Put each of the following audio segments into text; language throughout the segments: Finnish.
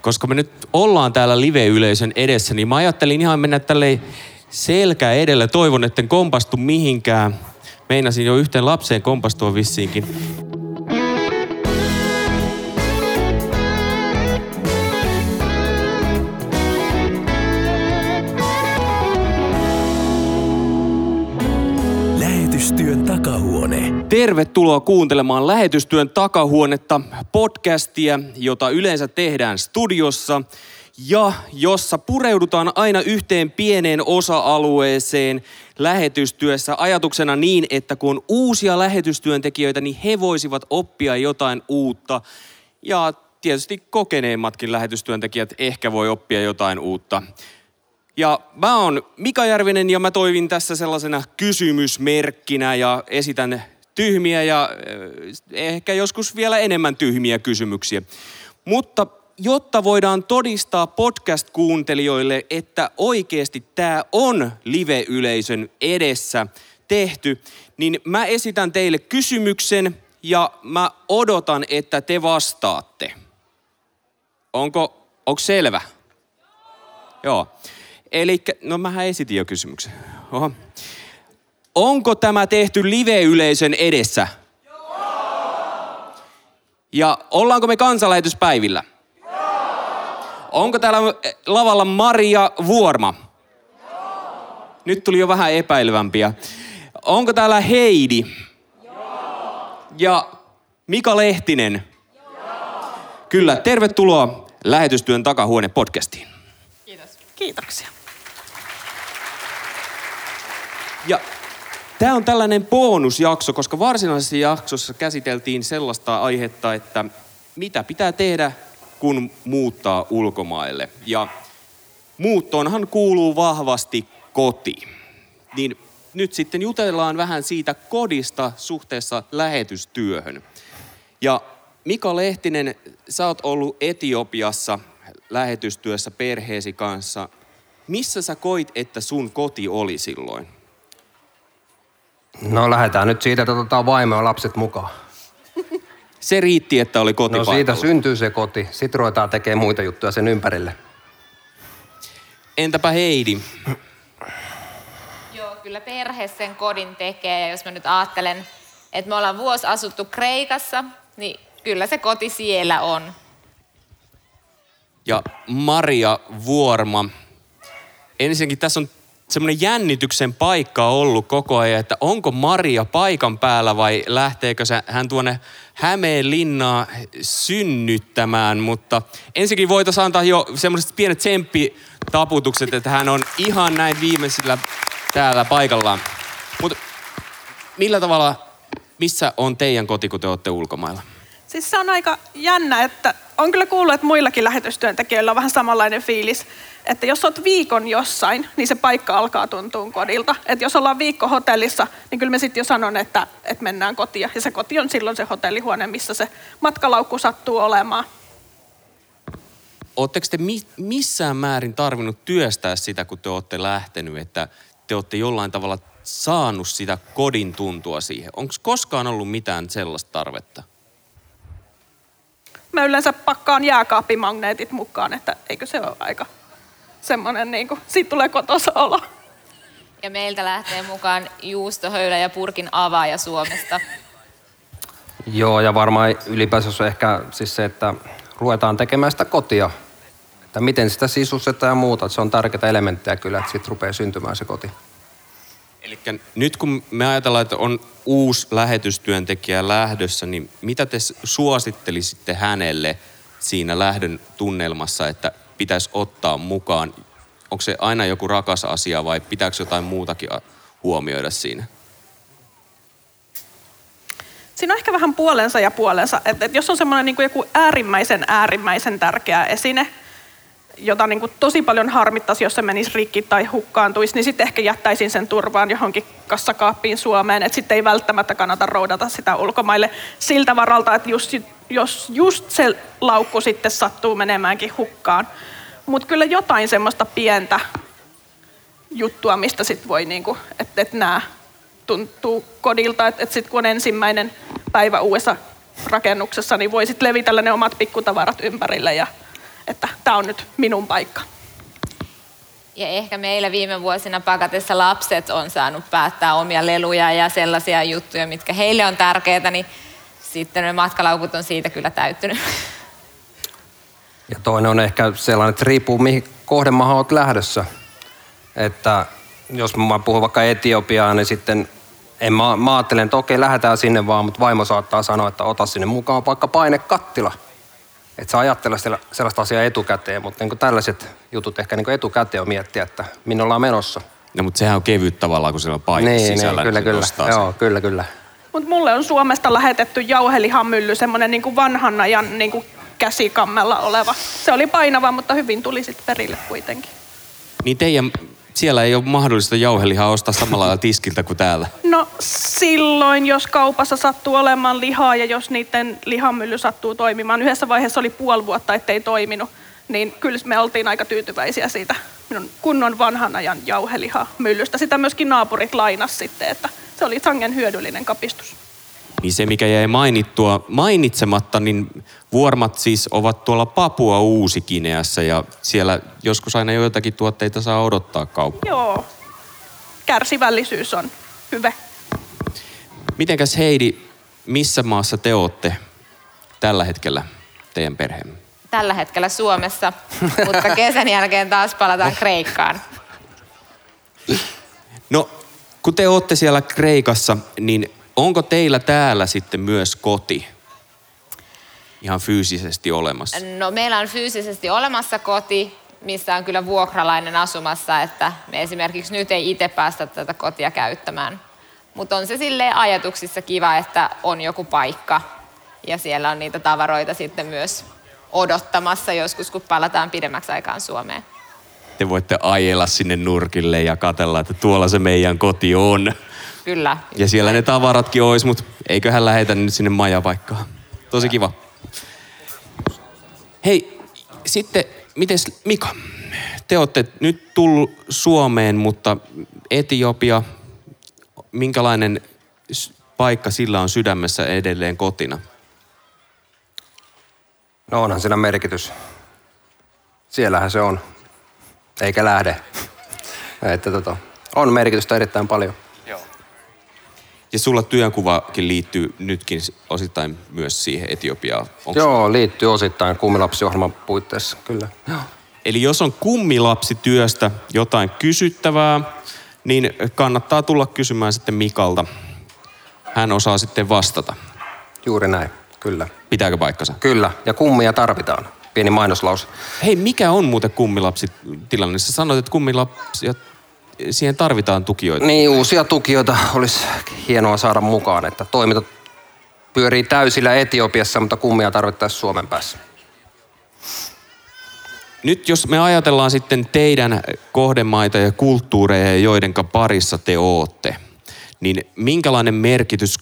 koska me nyt ollaan täällä live-yleisön edessä, niin mä ajattelin ihan mennä tälle selkä edellä. Toivon, etten kompastu mihinkään. Meinasin jo yhteen lapseen kompastua vissiinkin. Tervetuloa kuuntelemaan Lähetystyön takahuonetta podcastia, jota yleensä tehdään studiossa ja jossa pureudutaan aina yhteen pieneen osa-alueeseen lähetystyössä ajatuksena niin, että kun uusia lähetystyöntekijöitä, niin he voisivat oppia jotain uutta ja tietysti kokeneemmatkin lähetystyöntekijät ehkä voi oppia jotain uutta. Ja mä oon Mika Järvinen ja mä toivin tässä sellaisena kysymysmerkkinä ja esitän tyhmiä ja eh, ehkä joskus vielä enemmän tyhmiä kysymyksiä. Mutta jotta voidaan todistaa podcast-kuuntelijoille, että oikeasti tämä on live-yleisön edessä tehty, niin mä esitän teille kysymyksen ja mä odotan, että te vastaatte. Onko, onko selvä? Joo. Eli, no mähän esitin jo kysymyksen. Oho. Onko tämä tehty live-yleisön edessä? Joo. Ja ollaanko me kansanlähetyspäivillä? Joo. Onko täällä lavalla Maria Vuorma? Joo. Nyt tuli jo vähän epäilevämpiä. Onko täällä Heidi? Joo. Ja Mika Lehtinen? Joo. Kyllä, tervetuloa lähetystyön takahuone podcastiin. Kiitos. Kiitoksia. Ja tämä on tällainen bonusjakso, koska varsinaisessa jaksossa käsiteltiin sellaista aihetta, että mitä pitää tehdä, kun muuttaa ulkomaille. Ja muuttoonhan kuuluu vahvasti koti. Niin nyt sitten jutellaan vähän siitä kodista suhteessa lähetystyöhön. Ja Mika Lehtinen, sä oot ollut Etiopiassa lähetystyössä perheesi kanssa. Missä sä koit, että sun koti oli silloin? No lähdetään nyt siitä, että otetaan vaimo ja lapset mukaan. Se riitti, että oli koti No siitä syntyy se koti. Sitten ruvetaan tekemään muita juttuja sen ympärille. Entäpä Heidi? Joo, kyllä perhe sen kodin tekee. Ja jos mä nyt ajattelen, että me ollaan vuosi asuttu Kreikassa, niin kyllä se koti siellä on. Ja Maria Vuorma. Ensinnäkin tässä on semmoinen jännityksen paikka ollut koko ajan, että onko Maria paikan päällä vai lähteekö se, hän tuonne Hämeenlinnaa synnyttämään, mutta ensinnäkin voitaisiin antaa jo semmoiset pienet tsemppitaputukset, että hän on ihan näin viimeisillä täällä paikallaan. Mutta millä tavalla, missä on teidän koti, kun te olette ulkomailla? Siis se on aika jännä, että on kyllä kuullut, että muillakin lähetystyöntekijöillä on vähän samanlainen fiilis, että jos olet viikon jossain, niin se paikka alkaa tuntua kodilta. Että jos ollaan viikko hotellissa, niin kyllä me sitten jo sanon, että, että mennään kotia. Ja se koti on silloin se hotellihuone, missä se matkalaukku sattuu olemaan. Oletteko te mi- missään määrin tarvinnut työstää sitä, kun te olette lähtenyt, että te olette jollain tavalla saanut sitä kodin tuntua siihen? Onko koskaan ollut mitään sellaista tarvetta? Mä yleensä pakkaan jääkaappimagneetit mukaan, että eikö se ole aika semmoinen, niin kuin, siitä tulee kotosa olo. Ja meiltä lähtee mukaan juustohöylä ja purkin avaaja Suomesta. Joo, ja varmaan ylipäänsä on ehkä siis se, että ruvetaan tekemään sitä kotia. Että miten sitä sisustetaan ja muuta. Että se on tärkeitä elementtejä kyllä, että sitten rupeaa syntymään se koti. Eli nyt kun me ajatellaan, että on uusi lähetystyöntekijä lähdössä, niin mitä te suosittelisitte hänelle siinä lähdön tunnelmassa, että pitäisi ottaa mukaan? Onko se aina joku rakas asia vai pitääkö jotain muutakin huomioida siinä? Siinä on ehkä vähän puolensa ja puolensa. Että, jos on semmoinen niin joku äärimmäisen äärimmäisen tärkeä esine, jota niin kuin tosi paljon harmittaisi, jos se menisi rikki tai hukkaantuisi, niin sitten ehkä jättäisin sen turvaan johonkin kassakaappiin Suomeen. Että sitten ei välttämättä kannata roudata sitä ulkomaille siltä varalta, että just, jos just se laukku sitten sattuu menemäänkin hukkaan. Mutta kyllä jotain semmoista pientä juttua, mistä sitten voi, niinku, että et nämä tuntuu kodilta, että et sitten kun on ensimmäinen päivä uudessa rakennuksessa, niin voi sitten levitellä ne omat pikkutavarat ympärille ja että tämä on nyt minun paikka. Ja ehkä meillä viime vuosina pakatessa lapset on saanut päättää omia leluja ja sellaisia juttuja, mitkä heille on tärkeitä, niin sitten ne matkalaukut on siitä kyllä täyttynyt. Ja toinen on ehkä sellainen, että riippuu mihin kohdemaahan olet lähdössä. Että jos mä puhun vaikka Etiopiaan, niin sitten en mä, mä ajattelen, että okei, lähdetään sinne vaan, mutta vaimo saattaa sanoa, että ota sinne mukaan vaikka painekattila. Että sä ajattele sellaista asiaa etukäteen, mutta niin tällaiset jutut ehkä niin etukäteen on miettiä, että minne ollaan menossa. No, mutta sehän on kevyt tavallaan, kun siellä on paikka niin, sisällä. Niin, kyllä, kyllä. Joo, kyllä, kyllä. Mutta mulle on Suomesta lähetetty jauhelihamylly, semmoinen niin vanhan ajan niin kuin käsikammella oleva. Se oli painava, mutta hyvin tuli sitten perille kuitenkin. Niin teidän siellä ei ole mahdollista jauhelihaa ostaa samalla lailla tiskiltä kuin täällä? No silloin, jos kaupassa sattuu olemaan lihaa ja jos niiden lihamylly sattuu toimimaan. Yhdessä vaiheessa oli puoli vuotta, ettei toiminut. Niin kyllä me oltiin aika tyytyväisiä siitä minun kunnon vanhan ajan jauhelihamyllystä. Sitä myöskin naapurit lainas sitten, että se oli sangen hyödyllinen kapistus. Niin se, mikä jäi mainittua, mainitsematta, niin vuormat siis ovat tuolla Papua Uusikineassa ja siellä joskus aina joitakin tuotteita saa odottaa kauppaan. Joo, kärsivällisyys on hyvä. Mitenkäs Heidi, missä maassa te olette tällä hetkellä teidän perheen? Tällä hetkellä Suomessa, mutta kesän jälkeen taas palataan Kreikkaan. No, kun te olette siellä Kreikassa, niin onko teillä täällä sitten myös koti? Ihan fyysisesti olemassa? No meillä on fyysisesti olemassa koti, missä on kyllä vuokralainen asumassa, että me esimerkiksi nyt ei itse päästä tätä kotia käyttämään. Mutta on se sille ajatuksissa kiva, että on joku paikka ja siellä on niitä tavaroita sitten myös odottamassa joskus, kun palataan pidemmäksi aikaan Suomeen. Te voitte ajella sinne nurkille ja katella, että tuolla se meidän koti on. Kyllä. Ja siellä ne tavaratkin olisi, mutta eiköhän lähetä nyt sinne majapaikkaan. Tosi kiva. Hei, sitten, miten Mika? Te olette nyt tullut Suomeen, mutta Etiopia, minkälainen paikka sillä on sydämessä edelleen kotina? No onhan siinä merkitys. Siellähän se on, eikä lähde. Että tota, on merkitystä erittäin paljon. Ja sulla työnkuvakin liittyy nytkin osittain myös siihen Etiopiaan. Onko Joo, liittyy osittain kummilapsiohjelman puitteissa, kyllä. Joo. Eli jos on kummilapsityöstä jotain kysyttävää, niin kannattaa tulla kysymään sitten Mikalta. Hän osaa sitten vastata. Juuri näin, kyllä. Pitääkö paikkansa? Kyllä, ja kummia tarvitaan. Pieni mainoslaus. Hei, mikä on muuten kummilapsitilanne? Sä sanoit, että kummilapsia siihen tarvitaan tukijoita. Niin, uusia tukijoita olisi hienoa saada mukaan, että toiminta pyörii täysillä Etiopiassa, mutta kummia tarvittaisiin Suomen päässä. Nyt jos me ajatellaan sitten teidän kohdemaita ja kulttuureja, joiden parissa te ootte, niin minkälainen merkitys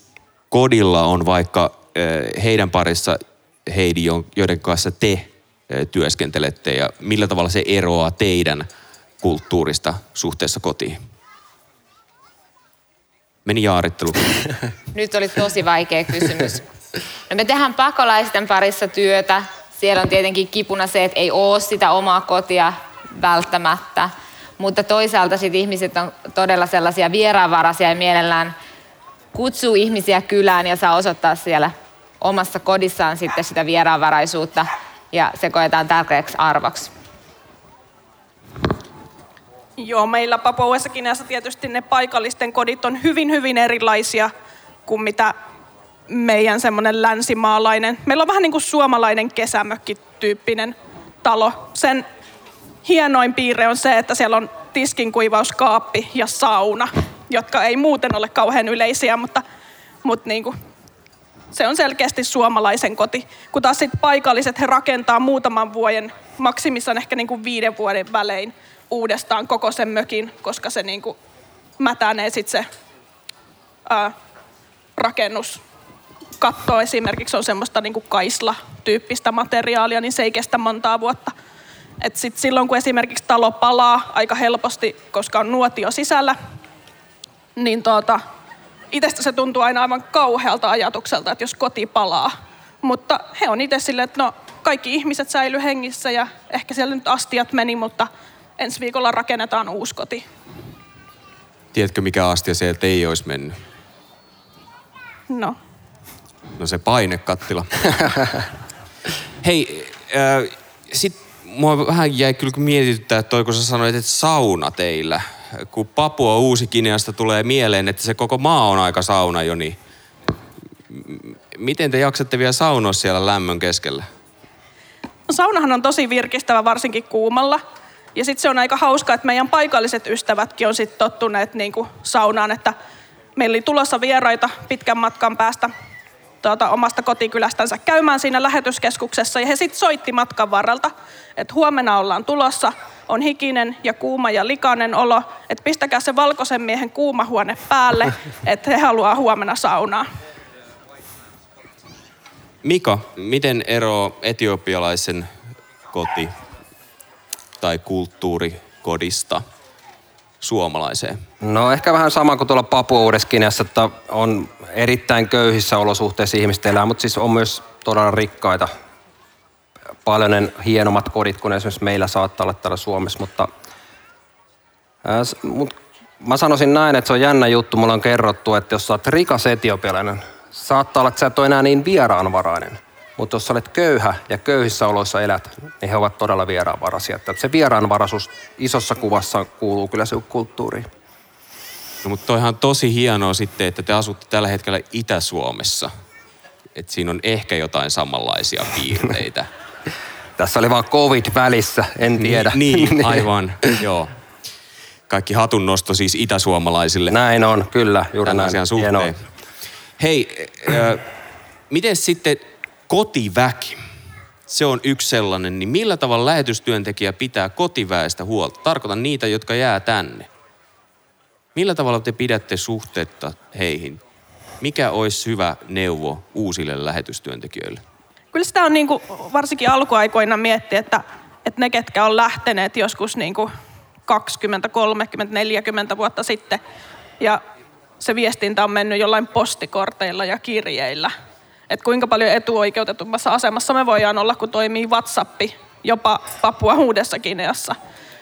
kodilla on vaikka heidän parissa Heidi, joiden kanssa te työskentelette ja millä tavalla se eroaa teidän kulttuurista suhteessa kotiin? Meni jaarittelu. Nyt oli tosi vaikea kysymys. No me tehdään pakolaisten parissa työtä. Siellä on tietenkin kipuna se, että ei ole sitä omaa kotia välttämättä. Mutta toisaalta sit ihmiset on todella sellaisia vieraanvaraisia ja mielellään kutsuu ihmisiä kylään ja saa osoittaa siellä omassa kodissaan sitten sitä vieraanvaraisuutta ja se koetaan tärkeäksi arvoksi. Joo, meillä Papouessa Kineassa tietysti ne paikallisten kodit on hyvin, hyvin erilaisia kuin mitä meidän semmoinen länsimaalainen. Meillä on vähän niin kuin suomalainen kesämökki-tyyppinen talo. Sen hienoin piirre on se, että siellä on tiskinkuivauskaappi ja sauna, jotka ei muuten ole kauhean yleisiä, mutta, mutta niin kuin, se on selkeästi suomalaisen koti. Kun taas sit paikalliset he rakentaa muutaman vuoden, maksimissaan ehkä niin kuin viiden vuoden välein uudestaan koko sen mökin, koska se niin kuin mätänee sitten se ää, rakennus. Katto esimerkiksi on semmoista niin kuin kaisla-tyyppistä materiaalia, niin se ei kestä montaa vuotta. Et sit silloin kun esimerkiksi talo palaa aika helposti, koska on nuotio sisällä, niin tuota, itsestä se tuntuu aina aivan kauhealta ajatukselta, että jos koti palaa. Mutta he on itse silleen, että no kaikki ihmiset säily hengissä ja ehkä siellä nyt astiat meni, mutta ensi viikolla rakennetaan uusi koti. Tiedätkö, mikä astia sieltä ei olisi mennyt? No, No se painekattila. Hei, äh, sit mua vähän jäi kyllä mietityttää toi, kun sä sanoit, että sauna teillä. Kun Papua Uusi-Kineasta tulee mieleen, että se koko maa on aika sauna jo, niin miten te jaksatte vielä saunoa siellä lämmön keskellä? saunahan on tosi virkistävä varsinkin kuumalla. Ja sitten se on aika hauskaa, että meidän paikalliset ystävätkin on sitten tottuneet niinku saunaan, että meillä oli tulossa vieraita pitkän matkan päästä tuota, omasta kotikylästänsä käymään siinä lähetyskeskuksessa. Ja he sitten soitti matkan varrelta, että huomenna ollaan tulossa, on hikinen ja kuuma ja likainen olo, että pistäkää se valkoisen miehen kuumahuone päälle, että he haluaa huomenna saunaa. Mika, miten ero etiopialaisen koti tai kulttuurikodista suomalaiseen? No ehkä vähän sama kuin tuolla Papua Uudeskinässä, että on erittäin köyhissä olosuhteissa ihmiset elää, mutta siis on myös todella rikkaita. Paljon hienommat kodit kuin esimerkiksi meillä saattaa olla täällä Suomessa, mutta, ää, s- mut mä sanoisin näin, että se on jännä juttu. Mulla on kerrottu, että jos sä oot rikas etiopialainen, saattaa olla, että sä et ole enää niin vieraanvarainen. Mutta jos olet köyhä ja köyhissä oloissa elät, niin he ovat todella vieraanvaraisia. Että se vieraanvaraisuus isossa kuvassa kuuluu kyllä se kulttuuriin. No, mutta toihan on tosi hienoa sitten, että te asutte tällä hetkellä Itä-Suomessa. Että siinä on ehkä jotain samanlaisia piirteitä. Tässä oli vaan covid välissä, en tiedä. Niin, niin aivan, joo. Kaikki hatunnosto siis itäsuomalaisille Näin on, kyllä, juuri tämän näin. asian suhteen. Hienoa. Hei, äh, miten sitten kotiväki? Se on yksi sellainen. Niin millä tavalla lähetystyöntekijä pitää kotiväestä huolta? Tarkoitan niitä, jotka jää tänne. Millä tavalla te pidätte suhteetta heihin? Mikä olisi hyvä neuvo uusille lähetystyöntekijöille? Kyllä sitä on niinku, varsinkin alkuaikoina miettiä, että, että ne, ketkä on lähteneet joskus niinku 20, 30, 40 vuotta sitten, ja se viestintä on mennyt jollain postikorteilla ja kirjeillä. Että kuinka paljon etuoikeutetummassa asemassa me voidaan olla, kun toimii WhatsApp jopa Papua Uudessa Kineassa.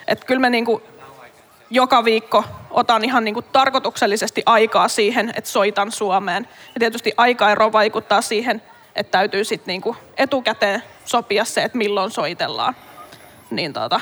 Että kyllä me niinku joka viikko otan ihan niin kuin tarkoituksellisesti aikaa siihen, että soitan Suomeen. Ja tietysti aikaero vaikuttaa siihen, että täytyy sitten niin kuin etukäteen sopia se, että milloin soitellaan. Niin tota,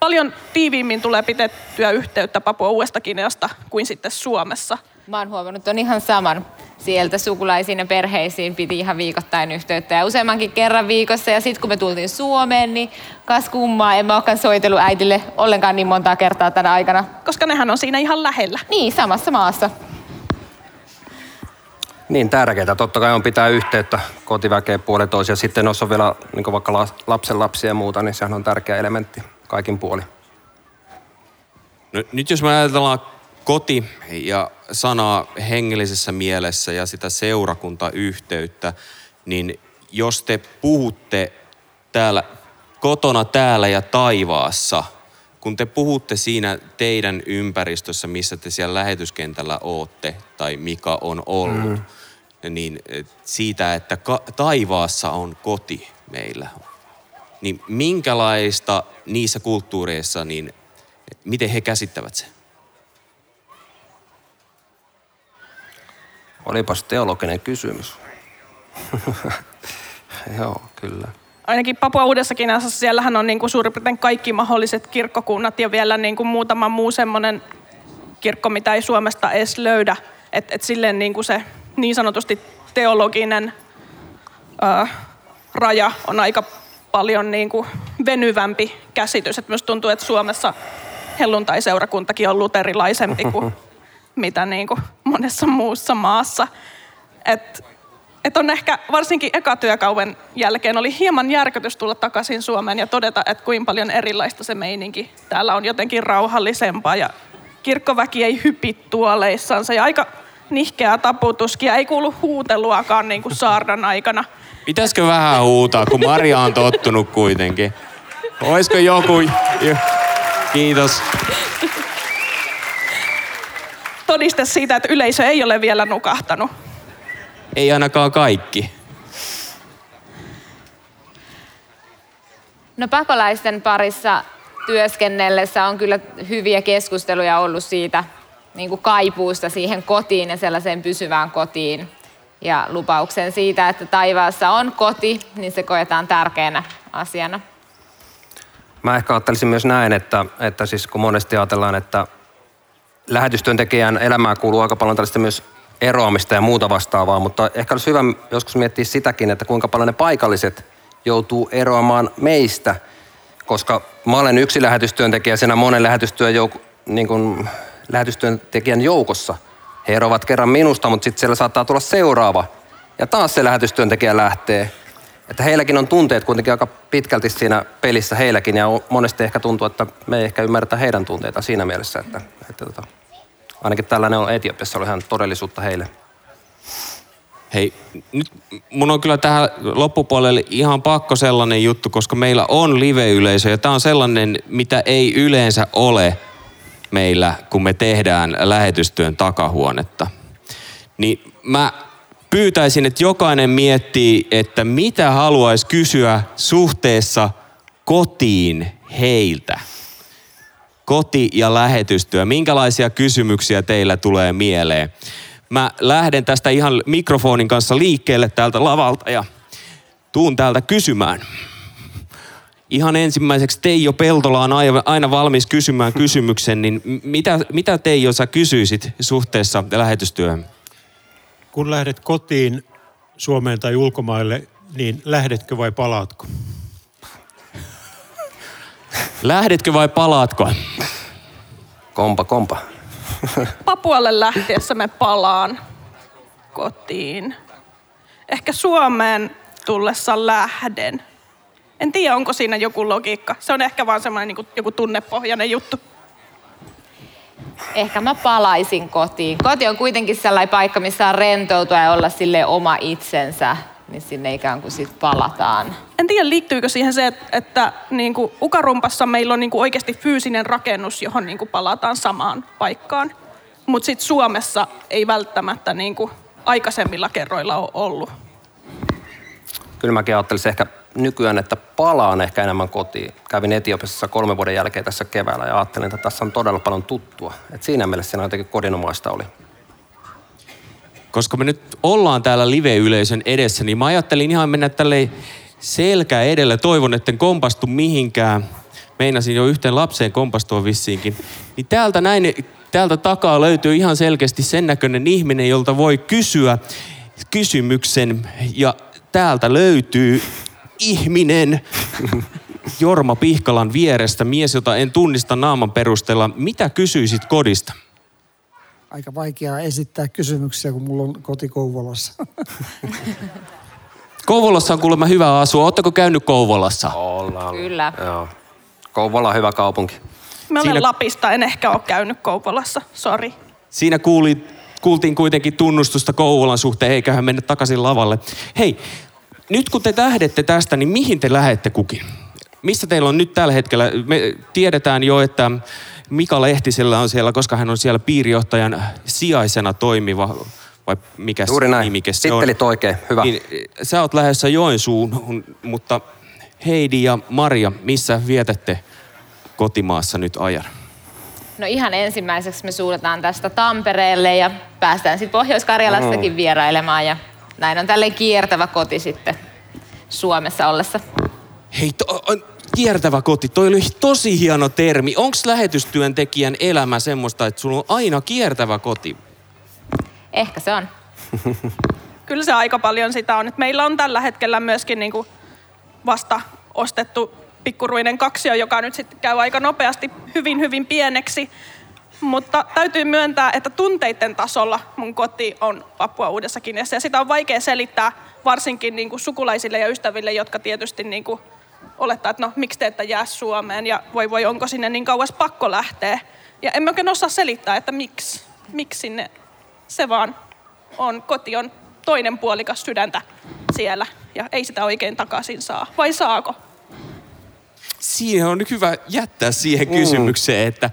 paljon tiiviimmin tulee pitettyä yhteyttä Papua Uudesta Kineasta kuin sitten Suomessa. Mä oon huomannut ton ihan saman. Sieltä sukulaisiin ja perheisiin piti ihan viikoittain yhteyttä ja useammankin kerran viikossa. Ja sitten kun me tultiin Suomeen, niin kas kummaa, en mä olekaan soitellut äitille ollenkaan niin montaa kertaa tänä aikana. Koska nehän on siinä ihan lähellä. Niin, samassa maassa. Niin tärkeää. Totta kai on pitää yhteyttä kotiväkeen puolen toisia. Sitten jos on vielä niin vaikka la- lapsen lapsia ja muuta, niin sehän on tärkeä elementti kaikin puoli. No, nyt jos me ajatellaan koti ja sanaa hengellisessä mielessä ja sitä seurakuntayhteyttä, niin jos te puhutte täällä kotona täällä ja taivaassa, kun te puhutte siinä teidän ympäristössä, missä te siellä lähetyskentällä ootte tai mikä on ollut, mm. niin eh, siitä, että ka- taivaassa on koti meillä, niin minkälaista niissä kulttuureissa, niin miten he käsittävät sen? Olipas teologinen kysymys. Joo, kyllä. Ainakin Papua Uudessa Kiinassa, siellähän on niin kuin suurin piirtein kaikki mahdolliset kirkkokunnat ja vielä niin kuin muutama muu semmoinen kirkko, mitä ei Suomesta edes löydä. Että et silleen niin kuin se niin sanotusti teologinen ää, raja on aika paljon niin kuin venyvämpi käsitys. Et myös tuntuu, että Suomessa helluntai-seurakuntakin on luterilaisempi kuin mitä niin kuin monessa muussa maassa. Et, et on ehkä varsinkin ekatyökauden jälkeen oli hieman järkytys tulla takaisin Suomeen ja todeta, että kuinka paljon erilaista se meininki täällä on jotenkin rauhallisempaa ja kirkkoväki ei hypi tuoleissansa ja aika nihkeää taputuskin ja ei kuulu huuteluakaan niin kuin saarnan aikana. Pitäisikö vähän huutaa, kun Maria on tottunut kuitenkin? Olisiko joku... jo- Kiitos. Todiste siitä, että yleisö ei ole vielä nukahtanut. Ei ainakaan kaikki. No pakolaisten parissa työskennellessä on kyllä hyviä keskusteluja ollut siitä niin kuin kaipuusta siihen kotiin ja sellaiseen pysyvään kotiin. Ja lupauksen siitä, että taivaassa on koti, niin se koetaan tärkeänä asiana. Mä ehkä ajattelisin myös näin, että, että siis kun monesti ajatellaan, että lähetystyöntekijän elämään kuuluu aika paljon tällaista myös eroamista ja muuta vastaavaa, mutta ehkä olisi hyvä joskus miettiä sitäkin, että kuinka paljon ne paikalliset joutuu eroamaan meistä, koska mä olen yksi lähetystyöntekijä siinä monen lähetystyön jouk- niin kuin lähetystyöntekijän joukossa. He eroavat kerran minusta, mutta sitten siellä saattaa tulla seuraava. Ja taas se lähetystyöntekijä lähtee. Että heilläkin on tunteet kuitenkin aika pitkälti siinä pelissä heilläkin ja monesti ehkä tuntuu, että me ei ehkä ymmärretä heidän tunteita siinä mielessä, että, että tota, ainakin tällainen on Etiopiassa, oli ihan todellisuutta heille. Hei, nyt mun on kyllä tähän loppupuolelle ihan pakko sellainen juttu, koska meillä on live-yleisö ja tämä on sellainen, mitä ei yleensä ole meillä, kun me tehdään lähetystyön takahuonetta. Niin mä pyytäisin, että jokainen miettii, että mitä haluaisi kysyä suhteessa kotiin heiltä. Koti- ja lähetystyö. Minkälaisia kysymyksiä teillä tulee mieleen? Mä lähden tästä ihan mikrofonin kanssa liikkeelle täältä lavalta ja tuun täältä kysymään. Ihan ensimmäiseksi Teijo Peltola on aina valmis kysymään kysymyksen, niin mitä, mitä Teijo sä kysyisit suhteessa lähetystyöhön? Kun lähdet kotiin Suomeen tai ulkomaille, niin lähdetkö vai palaatko? Lähdetkö vai palaatko? Kompa, kompa. Papualle lähtiessä me palaan kotiin. Ehkä Suomeen tullessa lähden. En tiedä, onko siinä joku logiikka. Se on ehkä vaan semmoinen niin joku tunnepohjainen juttu. Ehkä mä palaisin kotiin. Koti on kuitenkin sellainen paikka, missä on rentoutua ja olla sille oma itsensä niin sinne ikään kuin sit palataan. En tiedä, liittyykö siihen se, että, että niin kuin Ukarumpassa meillä on niin kuin oikeasti fyysinen rakennus, johon niin kuin palataan samaan paikkaan. Mutta sitten Suomessa ei välttämättä niin kuin aikaisemmilla kerroilla ole ollut. Kyllä mäkin ajattelisin ehkä nykyään, että palaan ehkä enemmän kotiin. Kävin Etiopiassa kolmen vuoden jälkeen tässä keväällä ja ajattelin, että tässä on todella paljon tuttua. Et siinä mielessä siinä jotenkin kodinomaista oli koska me nyt ollaan täällä live-yleisön edessä, niin mä ajattelin ihan mennä tälle selkä edellä. Toivon, että en kompastu mihinkään. Meinasin jo yhteen lapseen kompastua vissiinkin. Niin täältä näin, täältä takaa löytyy ihan selkeästi sen näköinen ihminen, jolta voi kysyä kysymyksen. Ja täältä löytyy ihminen Jorma Pihkalan vierestä, mies, jota en tunnista naaman perusteella. Mitä kysyisit kodista? Aika vaikeaa esittää kysymyksiä, kun mulla on koti Kouvolassa. Kouvolassa on kuulemma hyvä asua. Oletteko käynyt Kouvolassa? Ollaan. Kyllä. Joo. Kouvola on hyvä kaupunki. Mä olen Siinä... Lapista, en ehkä ole käynyt Kouvolassa, sori. Siinä kuuli, kuultiin kuitenkin tunnustusta Kouvolan suhteen, eiköhän mennä takaisin lavalle. Hei, nyt kun te lähdette tästä, niin mihin te lähette kukin? Missä teillä on nyt tällä hetkellä? Me tiedetään jo, että Mika Lehtisellä on siellä, koska hän on siellä piirijohtajan sijaisena toimiva, vai mikä Juuri näin. nimike se on. oikein, hyvä. Niin, sä oot lähdössä Joensuun, mutta Heidi ja Maria, missä vietätte kotimaassa nyt ajan? No ihan ensimmäiseksi me suunnataan tästä Tampereelle ja päästään sitten Pohjois-Karjalastakin mm. vierailemaan ja näin on tälleen kiertävä koti sitten Suomessa ollessa. Hei, to, kiertävä koti, toi oli tosi hieno termi. Onko lähetystyöntekijän elämä semmoista, että sulla on aina kiertävä koti? Ehkä se on. Kyllä se aika paljon sitä on. Et meillä on tällä hetkellä myöskin niinku vasta ostettu pikkuruinen kaksio, joka nyt sitten käy aika nopeasti hyvin, hyvin pieneksi. Mutta täytyy myöntää, että tunteiden tasolla mun koti on Papua Uudessa Ja sitä on vaikea selittää varsinkin niin kuin sukulaisille ja ystäville, jotka tietysti niin kuin olettaa, että no miksi te ette jää Suomeen ja voi voi onko sinne niin kauas pakko lähteä. Ja emme oikein osaa selittää, että miksi, miksi sinne se vaan on. Koti on toinen puolikas sydäntä siellä ja ei sitä oikein takaisin saa. Vai saako? Siihen on nyt hyvä jättää siihen mm. kysymykseen, että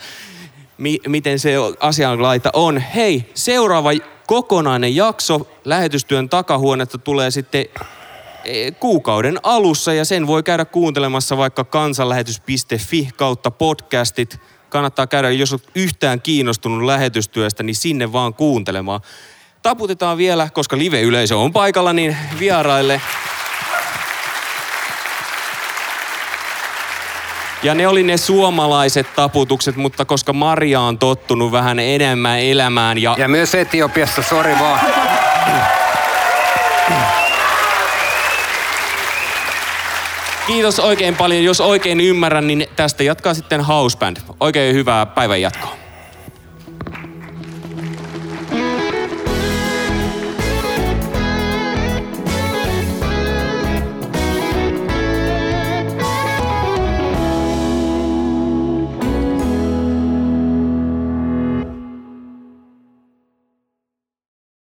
mi- miten se asianlaita on. Hei, seuraava kokonainen jakso lähetystyön takahuonetta tulee sitten kuukauden alussa ja sen voi käydä kuuntelemassa vaikka kansanlähetys.fi kautta podcastit. Kannattaa käydä, jos olet yhtään kiinnostunut lähetystyöstä, niin sinne vaan kuuntelemaan. Taputetaan vielä, koska live-yleisö on paikalla, niin vieraille. Ja ne oli ne suomalaiset taputukset, mutta koska Maria on tottunut vähän enemmän elämään ja... Ja myös Etiopiassa, sori vaan. Kiitos oikein paljon. Jos oikein ymmärrän, niin tästä jatkaa sitten Houseband. Oikein hyvää päivän jatkoa.